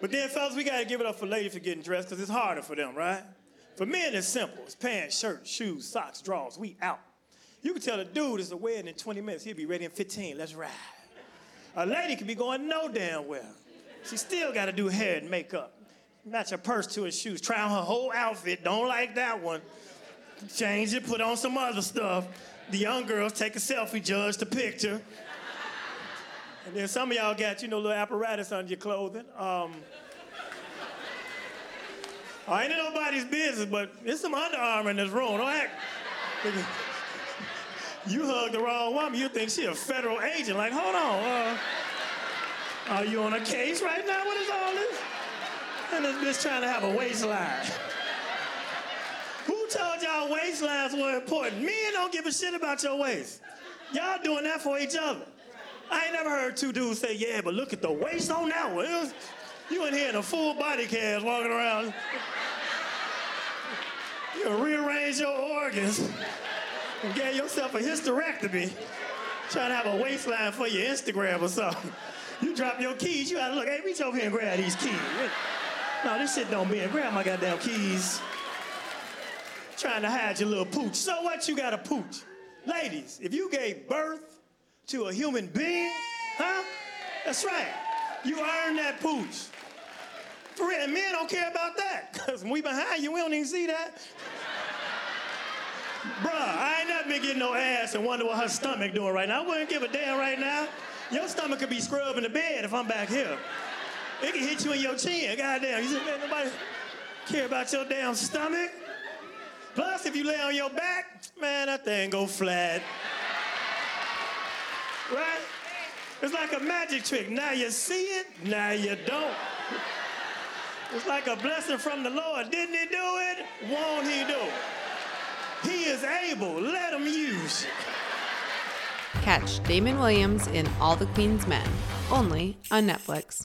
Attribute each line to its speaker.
Speaker 1: But then, fellas, we gotta give it up for ladies for getting dressed, because it's harder for them, right? For men, it's simple. It's pants, shirt, shoes, socks, drawers. We out. You can tell a dude it's a wedding in 20 minutes. He'll be ready in 15. Let's ride. A lady could be going no damn well. She still gotta do hair and makeup. Match her purse to her shoes. Try on her whole outfit. Don't like that one. Change it, put on some other stuff. The young girls take a selfie, judge the picture. And then some of y'all got, you know, little apparatus under your clothing. Um, I ain't in nobody's business, but there's some Under Armour in this room. Don't act. You hug the wrong woman, you think she a federal agent. Like, hold on, uh, are you on a case right now? What is all this? And this bitch trying to have a waistline. Who told y'all waistlines were important? Men don't give a shit about your waist. Y'all doing that for each other. Never heard two dudes say, yeah, but look at the waist on that one. Was- you in here in a full body cast walking around. You rearrange your organs and get yourself a hysterectomy. Trying to have a waistline for your Instagram or something. You drop your keys, you gotta look, hey, reach over here and grab these keys. No, this shit don't mean grab my goddamn keys. Trying to hide your little pooch. So what you got a pooch? Ladies, if you gave birth to a human being, huh? That's right. You earned that pooch. For real, and men don't care about that. Cause when we behind you, we don't even see that. Bruh, I ain't never been getting no ass and wonder what her stomach doing right now. I wouldn't give a damn right now. Your stomach could be scrubbing the bed if I'm back here. It can hit you in your chin. Goddamn. You say, man, nobody care about your damn stomach. Plus, if you lay on your back, man, that thing go flat. Right? It's like a magic trick. Now you see it, now you don't. It's like a blessing from the Lord. Didn't he do it? Won't he do it? He is able. Let him use it.
Speaker 2: Catch Damon Williams in All the Queen's Men, only on Netflix.